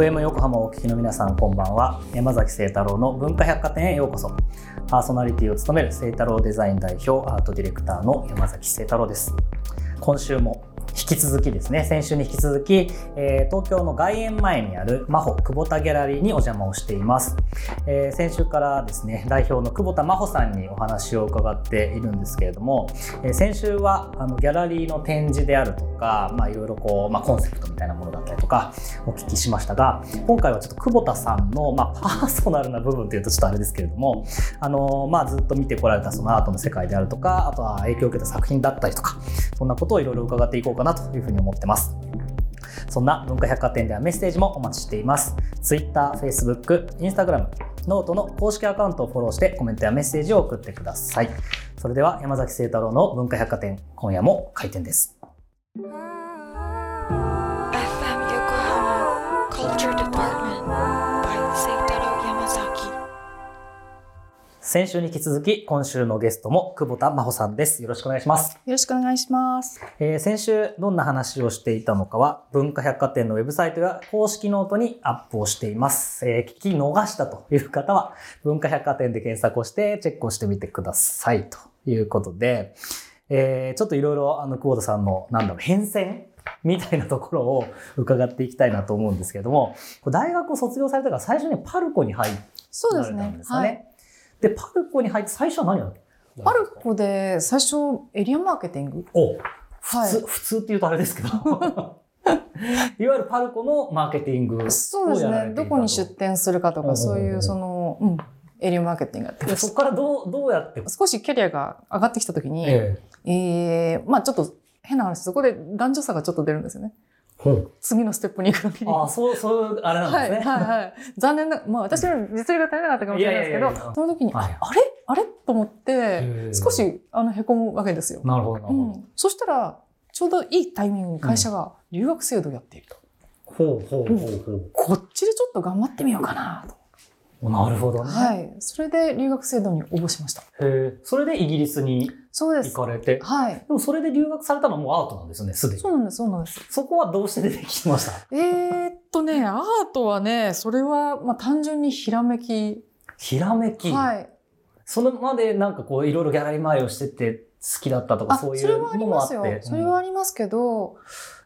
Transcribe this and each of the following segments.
FM 横浜をお聞きの皆さんこんばんは。山崎清太郎の文化百貨店へようこそ。パーソナリティを務める清太郎デザイン代表アートディレクターの山崎清太郎です。今週も引き続きですね、先週に引き続き、えー、東京の外苑前にある真帆久保田ギャラリーにお邪魔をしています。えー、先週からですね、代表の久保田真帆さんにお話を伺っているんですけれども、えー、先週はあのギャラリーの展示であるとか、まいろいろこう、まあコンセプトみたいなものだったかお聞きしましたが、今回はちょっと久保田さんの、まあパーソナルな部分というとちょっとあれですけれども、あのまあずっと見てこられたそのアートの世界であるとか、あとは影響を受けた作品だったりとか、そんなことをいろいろ伺っていこうかなというふうに思ってます。そんな文化百貨店ではメッセージもお待ちしています。Twitter、Facebook、Instagram、 noteの公式アカウントをフォローしてコメントやメッセージを送ってください。それでは山崎晴太郎の文化百貨店、今夜も開店です。先週に引き続き、今週のゲストも久保田真帆さんです。よろしくお願いします。よろしくお願いします。えー、先週どんな話をしていたのかは、文化百貨店のウェブサイトや公式ノートにアップをしています。えー、聞き逃したという方は、文化百貨店で検索をしてチェックをしてみてください。ということで、えー、ちょっといろいろあの、久保田さんの、なんだろう、変遷みたいなところを伺っていきたいなと思うんですけれども、大学を卒業されたから最初にパルコに入って、そうですね。はい。で、パルコに入って最初は何やったパルコで最初エリアマーケティング？お普通、はい、普通って言うとあれですけど。いわゆるパルコのマーケティングそうですね。どこに出店するかとか、そういうその、うん、エリアマーケティングやってそこからどう、どうやって？少しキャリアが上がってきたときに、ええ。えー、まあちょっと変な話、そこで男女差がちょっと出るんですよね。次のステップに行くのに。ああ、そう、そう、あれなんですね。はい、はい、はい。残念な、まあ私の実力が足りなかったかもしれないですけど、その時に、あれ？あれ？と思って、少し、あの、凹むわけですよ。なるほど、うん。そしたら、ちょうどいいタイミングに会社が留学制度をやっていると。ほうほうほうほう。こっちでちょっと頑張ってみようかなと。なるほどね。はい。それで留学制度に応募しました。へえ。それでイギリスに行かれて。はい。でもそれで留学されたのもアートなんですよね、すでに。そうなんです、そうなんです。そこはどうして出てきました？えー、っとね、アートはね、それは、まあ単純にひらめき。ひらめきはい。そのまでなんかこういろいろギャラリー前をしてて好きだったとかそういうのもあって。それはありますよ。それはありますけど、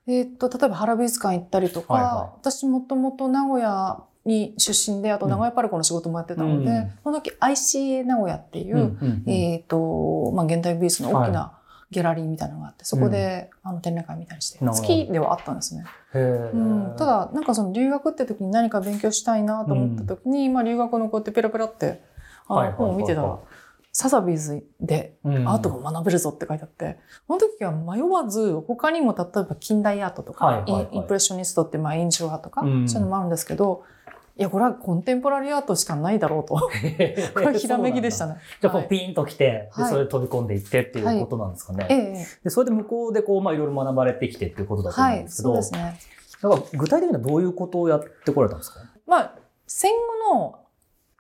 えー、っと、例えば原美術館行ったりとか、はいはい、私もともと名古屋に出身で、あと名古屋パルコの仕事もやってたので、うん、その時 ICA 名古屋っていう、うんうんうん、えっ、ー、と、まあ、現代美術の大きなギャラリーみたいなのがあって、そこで、あの展覧会見たりして、好きではあったんですね。うん、ただ、なんかその留学って時に何か勉強したいなと思った時に、まあ留学のこうやってペラペラって、あの本を見てたら、サザビーズでアートも学べるぞって書いてあって、その時は迷わず、他にも例えば近代アートとか、インプレッショニストってまあ印象派とか、そういうのもあるんですけど、いや、これはコンテンポラリーアートしかないだろうと。これひらめきでしたね。じゃあ、こうピンと来て、で、それで飛び込んでいってっていうことなんですかね。はい、で、それで向こうでこう、まあ、いろいろ学ばれてきてっていうことだと思うんですけど。はい、そうですね。だから具体的にはどういうことをやってこられたんですか？まあ、戦後の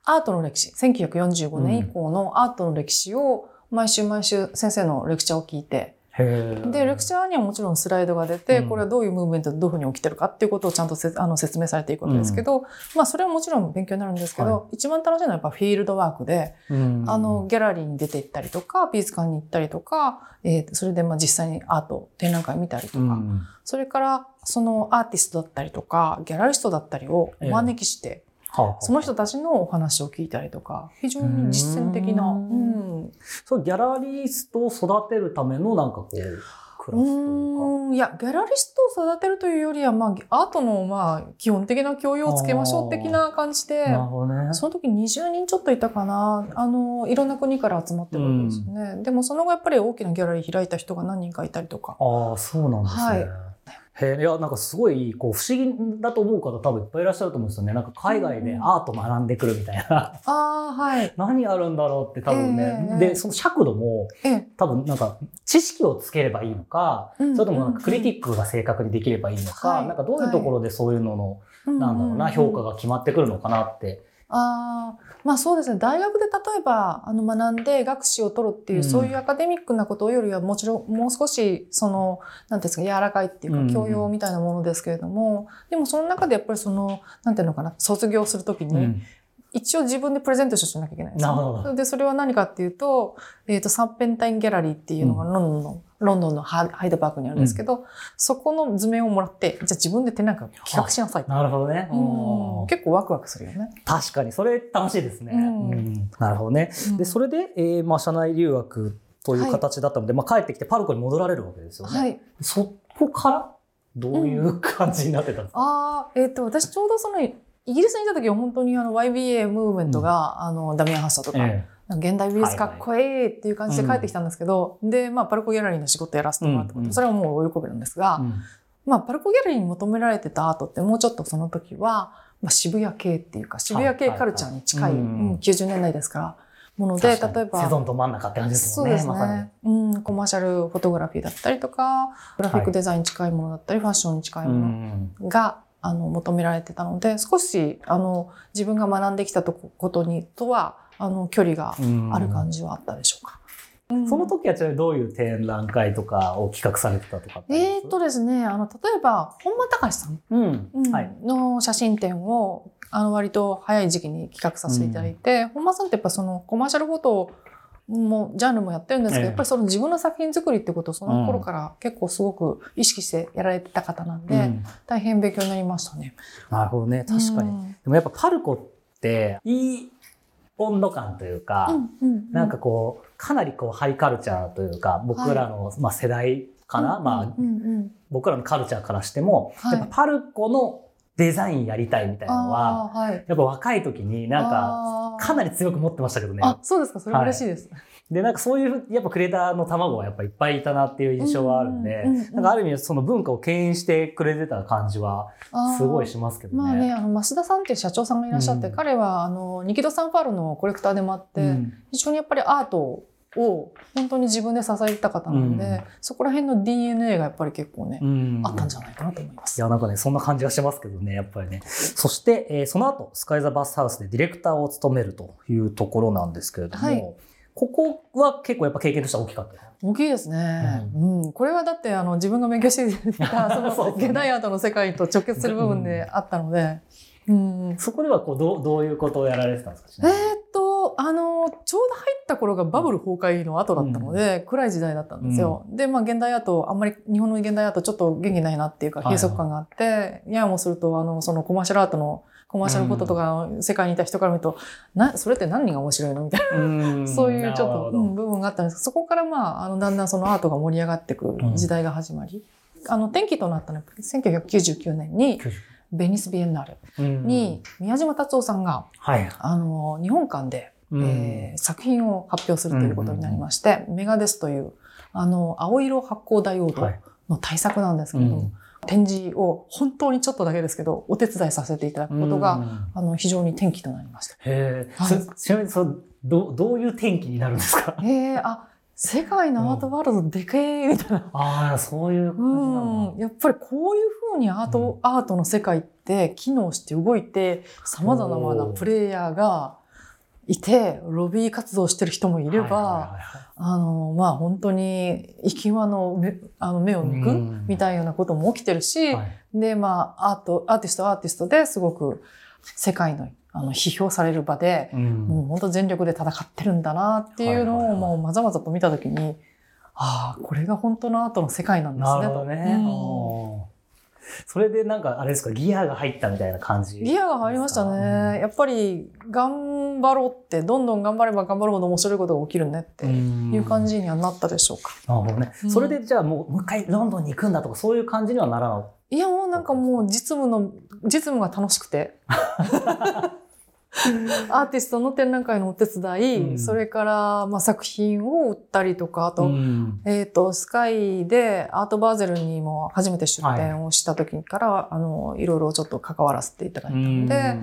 アートの歴史、1945年以降のアートの歴史を毎週毎週先生のレクチャーを聞いて、で、レクチャーにはもちろんスライドが出て、これはどういうムーブメントでどういうふうに起きてるかっていうことをちゃんとせあの説明されていくわけですけど、うん、まあそれはもちろん勉強になるんですけど、はい、一番楽しいのはやっぱフィールドワークで、うん、あの、ギャラリーに出て行ったりとか、美術館に行ったりとか、えー、それでまあ実際にアート、展覧会見たりとか、うん、それからそのアーティストだったりとか、ギャラリストだったりをお招きして、その人たちのお話を聞いたりとか、非常に実践的な。うん。そう、ギャラリストを育てるためのなんかこう、クラスというか。いや、ギャラリストを育てるというよりは、まあ、アートの、まあ、基本的な教養をつけましょう的な感じで、なるほどね、その時20人ちょっといたかな。あの、いろんな国から集まってるわけですよね。うん、でも、その後やっぱり大きなギャラリー開いた人が何人かいたりとか。ああ、そうなんですね。はいへいや、なんかすごい、こう、不思議だと思う方多分いっぱいいらっしゃると思うんですよね。なんか海外でアート学んでくるみたいな。ああ、はい。何あるんだろうって多分ね。えー、で、その尺度も、多分なんか、知識をつければいいのか、それともなんかクリティックが正確にできればいいのか、なんかどういうところでそういうのの、なんだろうな、評価が決まってくるのかなってああ、まあそうですね。大学で例えば、あの、学んで学士を取るっていう、うん。そういうアカデミックなことよりは、もちろん、もう少し、その、なんていうんですか、柔らかいっていううんか、教養みたいなものですけれども、でもその中でやっぱりその、なんていうのかな、卒業するときに、うん一応自分でプレゼントしなきゃいけないんですなるほよ。どで、それは何かっていうと、えっ、と、サッペンタインギャラリーっていうのがロンドンの、ロンドンのハハイドパークにあるんですけど、そこの図面をもらって、じゃあ自分で展覧会を企画しなさい。なるほどね。結構ワクワクするよね。確かに、それ楽しいですね。うんうんなるほどね。で、それで、えーまあ、社内留学という形だったので、まあ、帰ってきてパルコに戻られるわけですよね。はい。そこから、どういう感じになってたんですか、ああ、えっ、と、私ちょうどその、イギリスにいた時は本当にあの YBA ムーブメントが、あの、ダミアン・ハッサーとか、え現代美術かっこいいっていう感じで帰ってきたんですけど、で、まあ、パルコギャラリーの仕事やらせてもらったこと、うんうん。それはもうお喜びなんですが、うん。まあ、パルコギャラリーに求められてたアートってもうちょっとその時は、まあ、渋谷系っていうか、渋谷系カルチャーに近い、はいはい。はいうんうん。90年代ですから、もので、例えば、セゾンど真ん中って感じですもね。そうんですね、うん。コマーシャルフォトグラフィーだったりとか、グラフィックデザインに近いものだったり、ファッションに近いうものん。が、あの求められてたので、少しあの自分が学んできたとこことにとはあの距離がある感じはあったでしょうか。うん。その時はちなみにどういう展覧会とかを企画されてたとかえーっとですね、あの例えば本間隆さんうん、うん。はい。の写真展をあの割と早い時期に企画させていただいて、本間さんってやっぱそのコマーシャルフォトもジャンルもやってるんですけど、ええ。やっぱりその自分の作品作りってことをその頃から結構すごく意識してやられてた方なんで、うん。大変勉強になりましたね。なるほどね。確かに。うん。でもやっぱパルコって、いい温度感というか、うんうんなんかこう、かなりこうハイカルチャーというか、僕らの、まあ世代かな、まあうんうんうん。僕らのカルチャーからしても、はい。やっぱパルコのデザインやりたいみたいなのは、はい、やっぱ若い時になんか、かかなり強く持ってましたけどね。あ、そうですか。それは嬉しいです。で、なんかそういう、やっぱクレーターの卵はやっぱいっぱいいたなっていう印象はあるんで、うんうんうんうんなんかある意味その文化を牽引してくれてた感じはすごいしますけどね。まあね、あの増田さんっていう社長さんがいらっしゃって、うん彼はあのニキド・サンファールのコレクターでもあって、うん非常にやっぱりアートを本当に自分で支えてた方なので、うん。そこら辺の DNA がやっぱり結構ね、うん。あったんじゃないかなと思います。いや、なんかね、そんな感じがしますけどね、やっぱりね。そして、えーその後、スカイザバスハウスでディレクターを務めるというところなんですけれども、はい。ここは結構やっぱ経験としては大きかった。大きいですね。うん、これはだってあの自分が勉強してきたそそうですねの現代アートの世界と直結する部分であったので、うん、そこではこうどうどういうことをやられてたんですか？えーっと、あの、ちょうど入った頃がバブル崩壊の後だったので、暗い時代だったんですよ。で、まあ、現代アート、あんまり日本の現代アートちょっと元気ないなっていうか、はいはい閉塞感があって、ややもすると、あの、そのコマーシャルアートの、コマーシャルフォトとか世界にいた人から見ると、な、それって何が面白いのみたいな、うん。そういうちょっと、部分があったんです。そこからまあ、あの、だんだんそのアートが盛り上がっていく時代が始まり、あの、転機となったのは、1999年に、ベニスビエンナーレうん。に、宮島達夫さんが、はい。あの、日本館で、うん。えー作品を発表するということになりまして、メガデスという、あの、青色発光ダイオードはい。の対策なんですけれども、うん。展示を本当にちょっとだけですけど、お手伝いさせていただくことが、うん。あの、非常に転機となりました。へえ、はい。そちなみにそどどういう天気になるんですか？えー、あ、世界のアートワールドでけーみたいな。ああ、そういう。うん、やっぱりこういうふうにアート、アートの世界って機能して動いて、様々なプレイヤーがいて、ロビー活動してる人もいれば、あの、まあ本当に、生き輪の目あの目を抜くうん。みたいなことも起きてるし、はい。で、まあアート、アーティストはアーティストですごく世界のあの批評される場で、うん。もう本当全力で戦ってるんだなっていうのをもうまざまざと見たときに、ああ、これが本当のアートの世界なんですなね。るほどね。それでなんかあれですか、ギアが入ったみたいな感じ。ギアが入りましたね。やっぱり頑張ろうって、どんどん頑張れば頑張るほど面白いことが起きるねっていう感じ。じにはなったでしょうか。なるほどね。うんそれでじゃあもうもう一回ロンドンに行くんだとかそういう感じにはならない。いやもうなんかもう実務の、実務が楽しくて。アーティストの展覧会のお手伝い、うん。それからまあ作品を売ったりとか、あと、ん。えっ、と、スカイでアートバーゼルにも初めて出展をした時から、あの、いろいろちょっと関わらせていただいたので、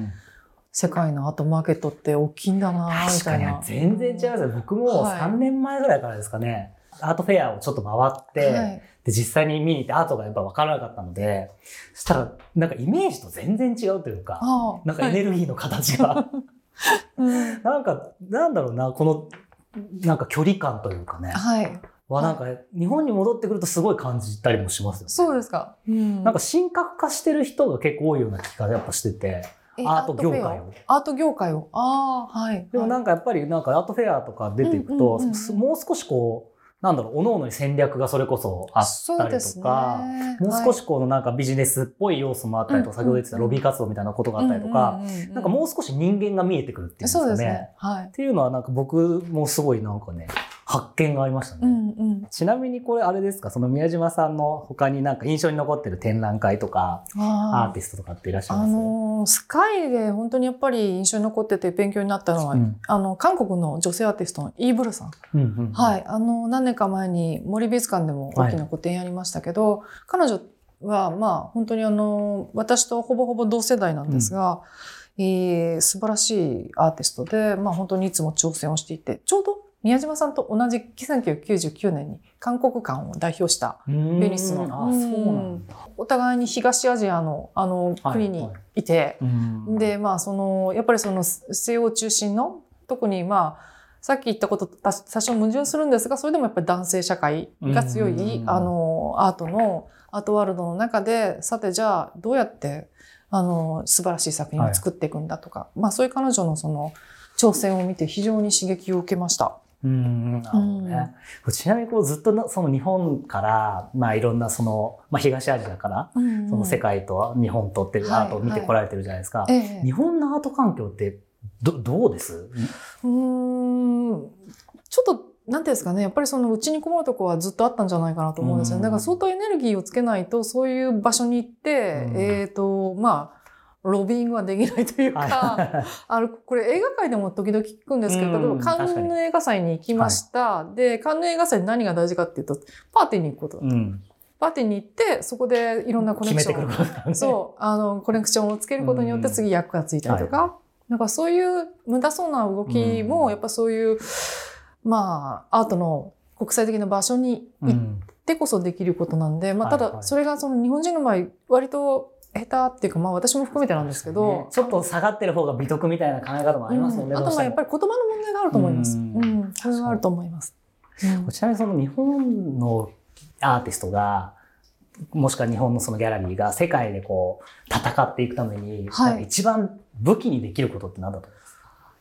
世界のアートマーケットって大きいんだなみ確かにたいな。全然違いますよ。僕もはい3年前ぐらいからですかね。アートフェアをちょっと回って、はいで、実際に見に行ってアートがやっぱ分からなかったので、そしたら、なんかイメージと全然違うというか、なんかエネルギーの形が、うんなんか、なんだろうな、この、なんか距離感というかね、はい。はなんか、日本に戻ってくるとすごい感じたりもしますよね。そうですか。うんなんか神格化してる人が結構多いような気がやっぱしてて、えアート業界を？アート業界を？ああ、はい。でもなんかやっぱりなんかアートフェアとか出ていくと、もう少しこう、なんだろう、各々に戦略がそれこそあったりとか、もう少しこのなんかビジネスっぽい要素もあったりとか、うん先ほど言ってたロビー活動みたいなことがあったりとか、なんかもう少し人間が見えてくるっていうんですかね。ね。はいっ。ていうのはなんか僕もすごいなんかね、発見がありましたね。うんうん。ちなみにこれあれですか？その宮島さんの他になんか印象に残ってる展覧会とか、アあーティストとかっていらっしゃいあます？のースカイで本当にやっぱり印象に残ってて勉強になったのは、うんあの、韓国の女性アーティストのイーブルさん。うんうんうんはい。あの、何年か前に森美術館でも大きな個展やりましたけど、彼女は、まあ、本当にあの、私とほぼほぼ同世代なんですが、えー素晴らしいアーティストで、まあ本当にいつも挑戦をしていて、ちょうど宮島さんと同じ1999年に韓国館を代表したベニスの。お互いに東アジアのあのはい国にいて、うん。で、まあ、その、やっぱりその西欧中心の、特にまあ、さっき言ったことと多多少矛盾するんですが、それでもやっぱり男性社会が強い、うん。あの、アートの、アートワールドの中で、さてじゃあ、どうやって、あの、素晴らしい作品を作っていくんだとか、まあ、そういう彼女のその、挑戦を見て非常に刺激を受けました。うん、なるほどね。ちなみにこうずっとなその日本から、まあいろんなその、まあ東アジアから、その世界と日本とっていうアートを見てこられてるじゃないですか。ええ。日本のアート環境ってどどうです？うーんちょっと、なんていうんですかね、やっぱりそのうちにこもるとこはずっとあったんじゃないかなと思うんですよね。うん。だから相当エネルギーをつけないと、そういう場所に行って、うん。えっ、と、まあ、ロビングはできないというか、は あの、これ映画界でも時々聞くんですけど、うん例えばカンヌ映画祭に行きました。で、カンヌ映画祭で何が大事かっていうと、パーティーに行くこと。いうん。パーティーに行って、そこでいろんなコネクションをね。そう、あの、コネクションをつけることによって次役がついたりとか、なんかそういう無駄そうな動きも、うんやっぱそういう、まあ、アートの国際的な場所に行っうん。てこそできることなんで、まあ、たはいはいだ、それがその日本人の場合、割と下手っていうか、まあ私も含めてなんですけど、ちょっと下がってる方が美徳みたいな考え方もありますよね。うんあとはやっぱり言葉の問題があると思います。ううんん、それはあると思います。うんちなみにその日本のアーティストが、もしくは日本のそのギャラリーが世界でこう戦っていくために、はい一番武器にできることって何だと思います？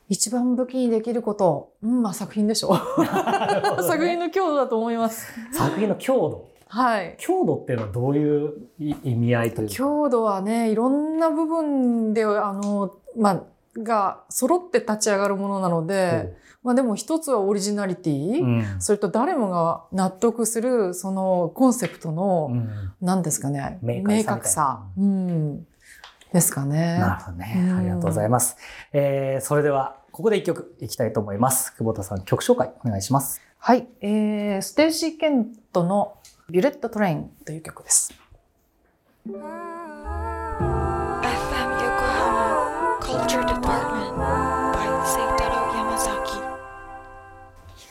一番武器にできること、うん、まあ作品でしょう。作品の強度だと思います。作品の強度。はい。強度っていうのはどういう意意味合いというか？強度はね、いろんな部分で、あの、まあ、が揃って立ち上がるものなので、まあでも一つはオリジナリティ、うんそれと誰もが納得する、そのコンセプトの、うん何ですかね、明確さ、うん、ですかね。なるほどねう。んありがとうございます。えー、それでは、ここで一曲いきたいと思います。久保田さん、曲紹介お願いします。はい、えー、ステーシー・ケントのビュレット・トレインという曲です。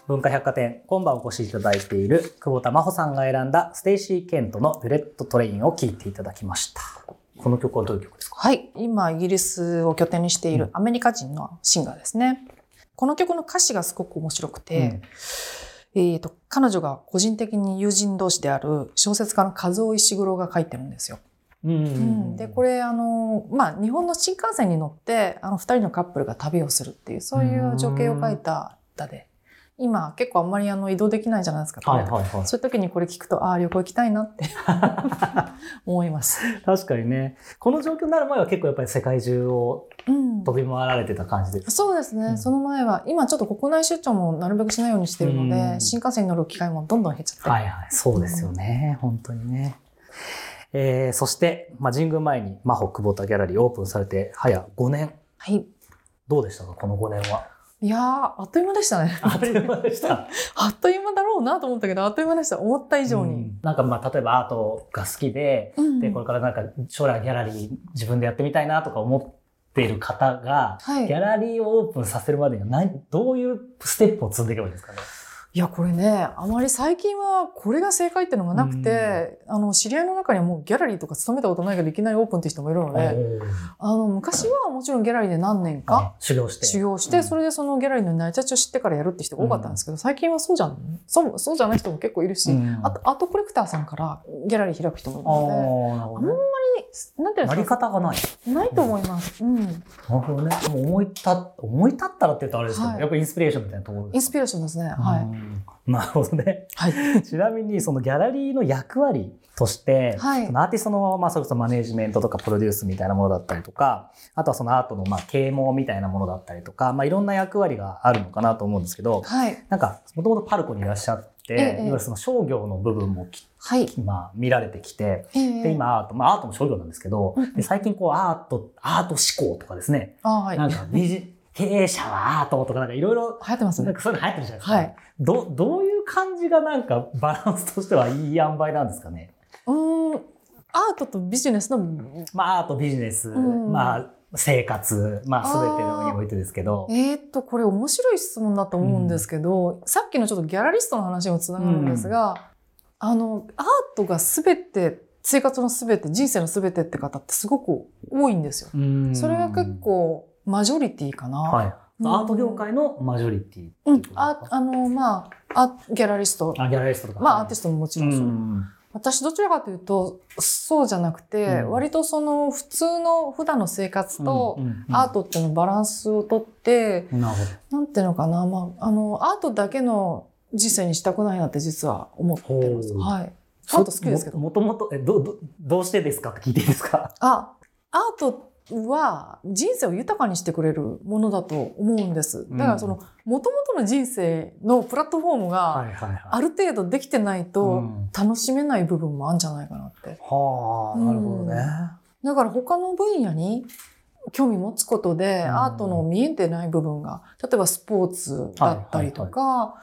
文化百貨店、今晩お越しいただいている久保田真帆さんが選んだステイシー・ケントのビュレット・トレインを聴いていただきました。この曲はどういう曲ですか？はい。今、イギリスを拠点にしているアメリカ人のシンガーですね。この曲の歌詞がすごく面白くて、えっ、と、彼女が個人的に友人同士である小説家の和尾石黒が書いてるんですよ。うんうんで、これ、あの、まあ、日本の新幹線に乗って、あの、二人のカップルが旅をするっていう、そういう情景を書いた歌で、今、結構あんまりあの、移動できないじゃないですか。はいはいはい。そういう時にこれ聞くと、ああ、旅行行きたいなって 思います。確かにね。この状況になる前は結構やっぱり世界中をうん飛び回られてた感じです。そうですね、うんその前は、今ちょっと国内出張もなるべくしないようにしてるので、うん新幹線に乗る機会もどんどん減っちゃって。はいはい。そうですよね。本当にね。えー、そして、まあ、神宮前に真帆久保田ギャラリーオープンされて早5年。はい。どうでしたかこの5年は？いやー、あっという間でしたね。あっという間でした。あっという間だろうなと思ったけど、あっという間でした。思った以上に。うんなんかまあ例えばアートが好きで、うんでこれからなんか将来ギャラリー自分でやってみたいなとか思っている方が、はいギャラリーをオープンさせるまでには何どういうステップを積んでいけばいいですかね？いや、これね、あまり最近はこれが正解っていうのがなくて、あの、知り合いの中にはもうギャラリーとか勤めたことないけどいきなりオープンって人もいるので、あの、昔はもちろんギャラリーで何年か修行して。修行して、うんそれでそのギャラリーの成り立ちを知ってからやるって人が多かったんですけど、最近はそうじゃん、そう、そうじゃない人も結構いるし、うん。あと、アートコレクターさんからギャラリー開く人もいるあので、ーなるほどね。なんていうんですか？方がない。ないと思います。うん。なるほどね。でも思い立っ思い立ったらって言うとあれですけど、はいやっぱインスピレーションみたいなところですか？インスピレーションですね。はい。うんなるほどね。はい。ちなみにそのギャラリーの役割として、はいそのアーティストの、まあ、それこそマネージメントとかプロデュースみたいなものだったりとか、あとはそのアートの、まあ、啓蒙みたいなものだったりとか、まあ、いろんな役割があるのかなと思うんですけど、はい。なんか、もともとパルコにいらっしゃって、ええいわゆるその商業の部分もき、はい。まあ、見られてきて、ええで、今、アート、まあ、アートも商業なんですけどうん、で最近こう、アート、アート思考とかですね、あはい。流なんかビジ、経営者はアートとかなんかいろいろ、行ってますねなん。かそういうの流行ってるじゃないですか。はい。ど、どういう感じがなんかバランスとしてはいい塩梅なんですかね？うーん。アートとビジネスの、まあ、アート、ビジネス、うんまあ、生活、まあ、すべてのにおいてですけど。えーっと、これ面白い質問だと思うんですけど、さっきのちょっとギャラリストの話にもつながるんですが、あの、アートが全て、生活の全て、人生の全てって方ってすごく多いんですよ。うんそれが結、構マジョリティかな。はい。うんアート業界のマジョリティうん。ああの、まあ、あギャラリスト、あ、ギャラリストとか。まあ、アーティストももちろんそう。ん私どちらかというとそうじゃなくて、うん割とその普通の普段の生活とうんうんアートっていうのバランスをとって、なるほなんていうのかな、まあ、あのアートだけの人生にしたくないなって実は思ってます。はい。アど。ート好きですけど。ももともと、え、ど、ど、どうしてですか？って聞いていいですか？あ、アートは人生を豊かにしてくれるものだと思うんです。だからその、もともとの人生のプラットフォームが。ある程度できてないとうん楽しめない部分もあるんじゃないかなって。はあ、なるほどね。だから他の分野に興味持つことで、うんアートの見えてない部分が、例えばスポーツだったりとか、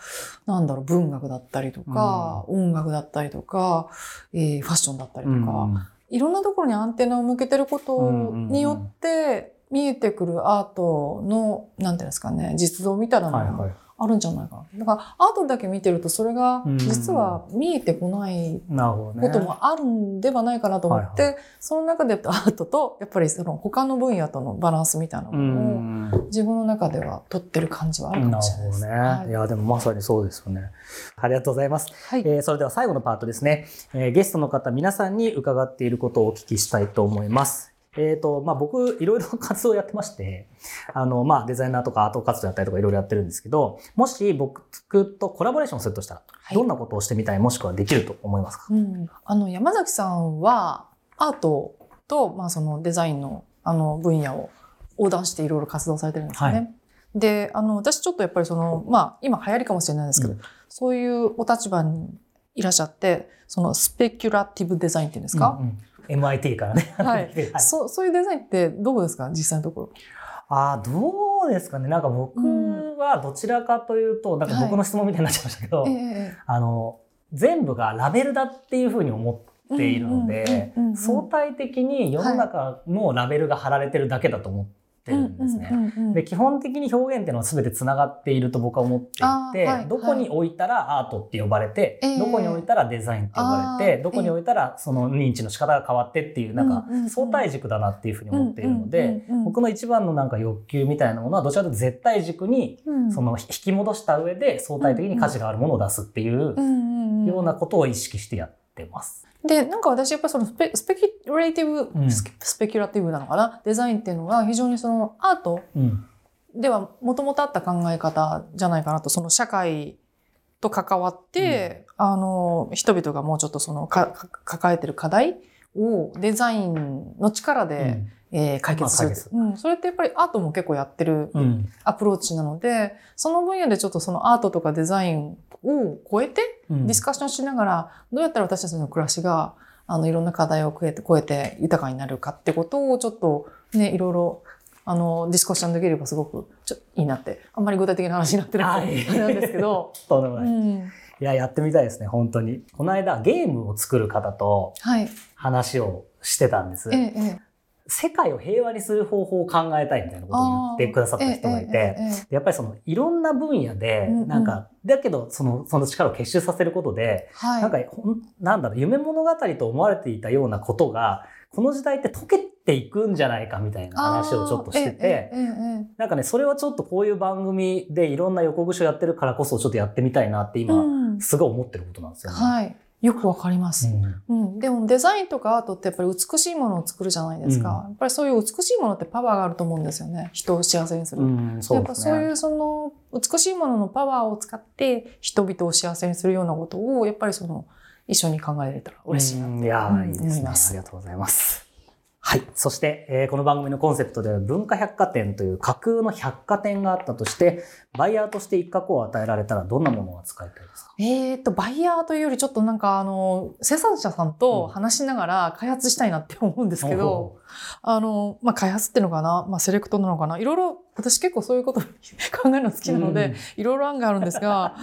なんだろう、文学だったりとか、音楽だったりとか、えーファッションだったりとか、いろんなところにアンテナを向けてることによって、見えてくるアートの、なんていうんですかね、実像みたいなのがはいはい。あるんじゃないかな。だからアートだけ見てるとそれがうん実は見えてこない。こともあるんではないかなと思って、はいその中でアートとやっぱりその他の分野とのバランスみたいなうものをん。自分の中では取ってる感じはあるかもしれないです。ね。、はいいや、でもまさにそうですよね。ありがとうございます。はいえーそれでは最後のパートですね。えーゲストの方、皆さんに伺っていることをお聞きしたいと思います。えっ、と、まあ、僕、いろいろ 活動やってまして、あの、まあ、デザイナーとかアート活動やったりとかいろいろやってるんですけど、もし僕とコラボレーションするとしたら、はい。どんなことをしてみたい、もしくはできると思いますか？うん、あの山崎さんはアートと、まあ、そのデザインのあの分野を横断していろいろ活動されてるんですよね。はい。であの私ちょっとやっぱりその、まあ、今流行りかもしれないですけど、うん。そういうお立場にいらっしゃってそのスペキュラティブデザインっていうんですか、うんうん MIT からね。はい そうそういうデザインってどうですか？実際のところ。ああ、どうですかね？なんか僕はどちらかというと、なんか僕の質問みたいになっちゃいましたけど、ええあの、全部がラベルだっていうふうに思っているのでうんうんうんうん、相対的に世の中のラベルが貼られてるだけだと思ってるんですね。で基本的に表現っていうのは全てつながっていると僕は思っていて、はいどこに置いたらアートって呼ばれて、ええどこに置いたらデザインって呼ばれて、あー。どこに置いたらその認知の仕方が変わってっていうなんか相対軸だなっていうふうに思っているので、僕の一番のなんか欲求みたいなものはどちらかというと絶対軸にうん。その引き戻した上で相対的に価値があるものを出すっていうようなことを意識してやってます。で、なんか私やっぱりそのスペスペキュレーティブ、うん。ススペキュラティブなのかな？デザインっていうのが非常にそのアートうん。ではもともとあった考え方じゃないかなと、その社会と関わって、あの、人々がもうちょっとそのかか抱えてる課題をデザインの力で、えー解決する、まあうん。それってやっぱりアートも結構やってるうんうんアプローチなので、その分野でちょっとそのアートとかデザインを超えてうんディスカッションしながら、どうやったら私たちの暮らしが、あの、いろんな課題を超えて、超えて豊かになるかってことを、ちょっとね、いろいろ、あの、ディスカッションできればすごく、ちょいいなって、あんまり具体的な話になってないなんですけど、とんでもない。うん。いや、やってみたいですね、本当に。この間、ゲームを作る方とはい。話をしてたんですえ。え、ええ。世界を平和にする方法を考えたいみたいなことを言ってくださった人がいて、やっぱりそのいろんな分野で、なんか、だけどその、その力を結集させることで、はい。なんか、ほんなんだろう、夢物語と思われていたようなことが、この時代って解けていくんじゃないかみたいな話をちょっとしてて、なんかね、それはちょっとこういう番組でいろんな横串をやってるからこそちょっとやってみたいなって今、うんすごい思ってることなんですよね。はい。よくわかります。うんうん、でもデザインとかアートってやっぱり美しいものを作るじゃないですか。うんやっぱりそういう美しいものってパワーがあると思うんですよね。人を幸せにする。うん、そやうですね。っぱそういうその美しいもののパワーを使って人々を幸せにするようなことをやっぱりその一緒に考えれたら嬉しいな。うんいやうんーいいですね。思いますありがとうございます。はい。そして、えーこの番組のコンセプトでは文化百貨店という架空の百貨店があったとして、バイヤーとして一角を与えられたらどんなものが扱いたいですか？えーっと、バイヤーというよりちょっとなんかあの、生産者さんと話しながら開発したいなって思うんですけど、あの、まあ、開発っていうのかな、まあ、セレクトなのかな、いろいろ、私結構そういうこと 考えるの好きなので、いろいろ案があるんですが、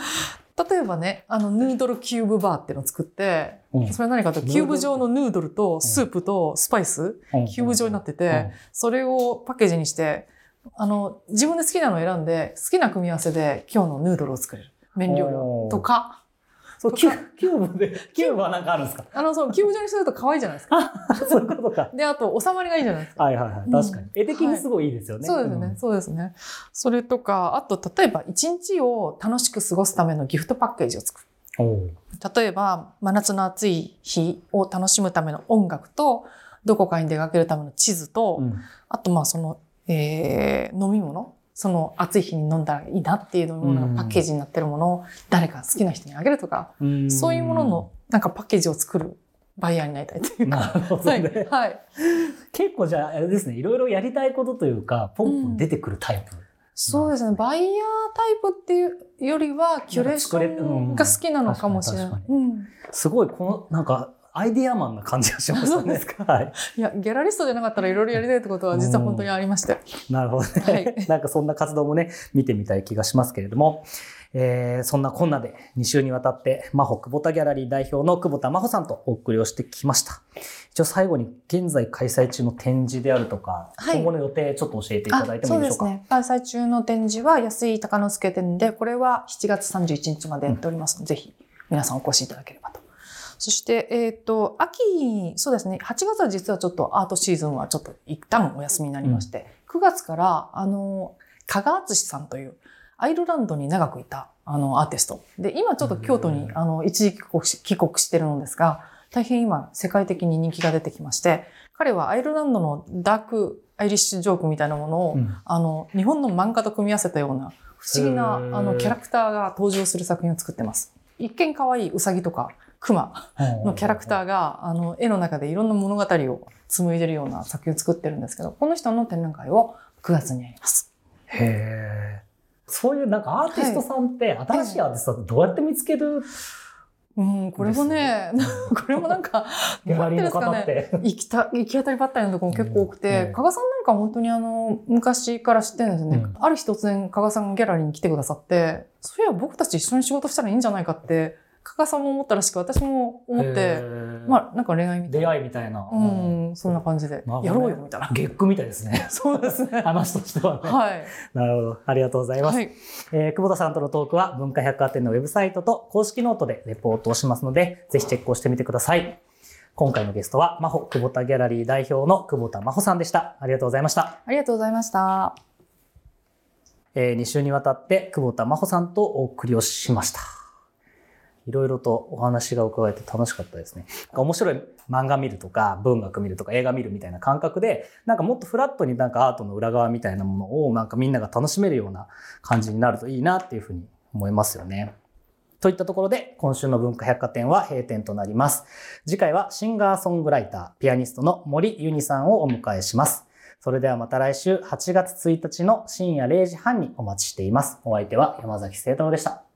例えばね、あの、ヌードルキューブバーっていうのを作って、うん、それ何かというと、キューブ状のヌードルとスープとスパイス、うん。キューブ状になってて、それをパッケージにして、あの、自分で好きなのを選んで、好きな組み合わせで今日のヌードルを作れる。麺料理を。とか、そう、キュキューブで、キューブはなんかあるんですか？あの、そう、キューブ状にすると可愛いじゃないですか。そういうことか。で、あと、収まりがいいじゃないですか。はいはいはい。確かに。絵的にすごいいいですよね。そうですね、そうですね。それとか、あと、例えば、一日を楽しく過ごすためのギフトパッケージを作る。例えば、真夏の暑い日を楽しむための音楽と、どこかに出かけるための地図と、うんあと、まあ、その、えー飲み物その暑い日に飲んだらいいなっていう飲み物がパッケージになってるものを誰か好きな人にあげるとか、うんそういうもののなんかパッケージを作るバイヤーになりたいというか。なるほどはい。ね。はい。結構じゃあ、あれですね、いろいろやりたいことというか、ポンポン出てくるタイプ。そうですね。バイヤータイプっていうよりは、キュレーションが好きなのかもしれないうんすごい、この、なんか、アイディアマンな感じがしましたね。はい。いや、ギャラリストじゃなかったらいろいろやりたいってことは実は本当にありまして。なるほどね。はい なんかそんな活動もね、見てみたい気がしますけれども、えーそんなこんなで2週にわたって、マホ久保田ギャラリー代表の久保田真帆さんとお送りをしてきました。一応最後に現在開催中の展示であるとか、はい今後の予定ちょっと教えていただいてもいいでしょうか？そうですね。開催中の展示は安井鷹之助店で、これは7月31日までやっておりますので、ぜひ皆さんお越しいただければと。そして、えっ、と、秋、そうですね、8月は実はちょっとアートシーズンはちょっと一旦お休みになりまして、9月から、あの、加賀敦さんという、アイルランドに長くいた、あの、アーティスト。で、今ちょっと京都に、うんあの、一時帰国し帰国してるのですが、大変今、世界的に人気が出てきまして、彼はアイルランドのダークアイリッシュジョークみたいなものを、うん。あの、日本の漫画と組み合わせたような不思議なあのキャラクターが登場する作品を作ってます。一見可愛いウサギとかクマのキャラクターがあの絵の中でいろんな物語を紡いでるような作品を作ってるんですけど、この人の展覧会を9月にやります。へえ。そういうなんかアーティストさんって、新しいアーティストさんってどうやって見つける？うん、これもね、これもなんか、ギャラリーの方。行きた、行き当たりばったりのところも結構多くうて、ん加賀さんなんか本当にあの、昔から知ってるんですよね。うんある日突然加賀さんがギャラリーに来てくださって、そういえば僕たち一緒に仕事したらいいんじゃないかって、加賀さんも思ったらしく、私も思っへて、ーまあなんか恋愛みたいな。出会いみたいな。うん、そんな感じで、なるほどねやろうよみたいな。月9みたいですね。そうですね。話としてはね。はい。なるほど。ありがとうございます。はい。えー久保田さんとのトークは文化百貨店のウェブサイトと公式ノートでレポートをしますので、ぜひチェックをしてみてください。今回のゲストは、真帆久保田ギャラリー代表の久保田真帆さんでした。ありがとうございました。ありがとうございました。え2週にわたって久保田真帆さんとお送りをしました。いろいろとお話が伺えて楽しかったですね。面白い漫画見るとか、文学見るとか、映画見るみたいな感覚で、なんかもっとフラットになんかアートの裏側みたいなものをなんかみんなが楽しめるような感じになるといいなっていうふうに思いますよね。といったところで、今週の文化百貨店は閉店となります。次回はシンガーソングライター、ピアニストの森ゆにさんをお迎えします。それではまた来週8月1日の深夜0時半にお待ちしています。お相手は山崎聖太郎でした。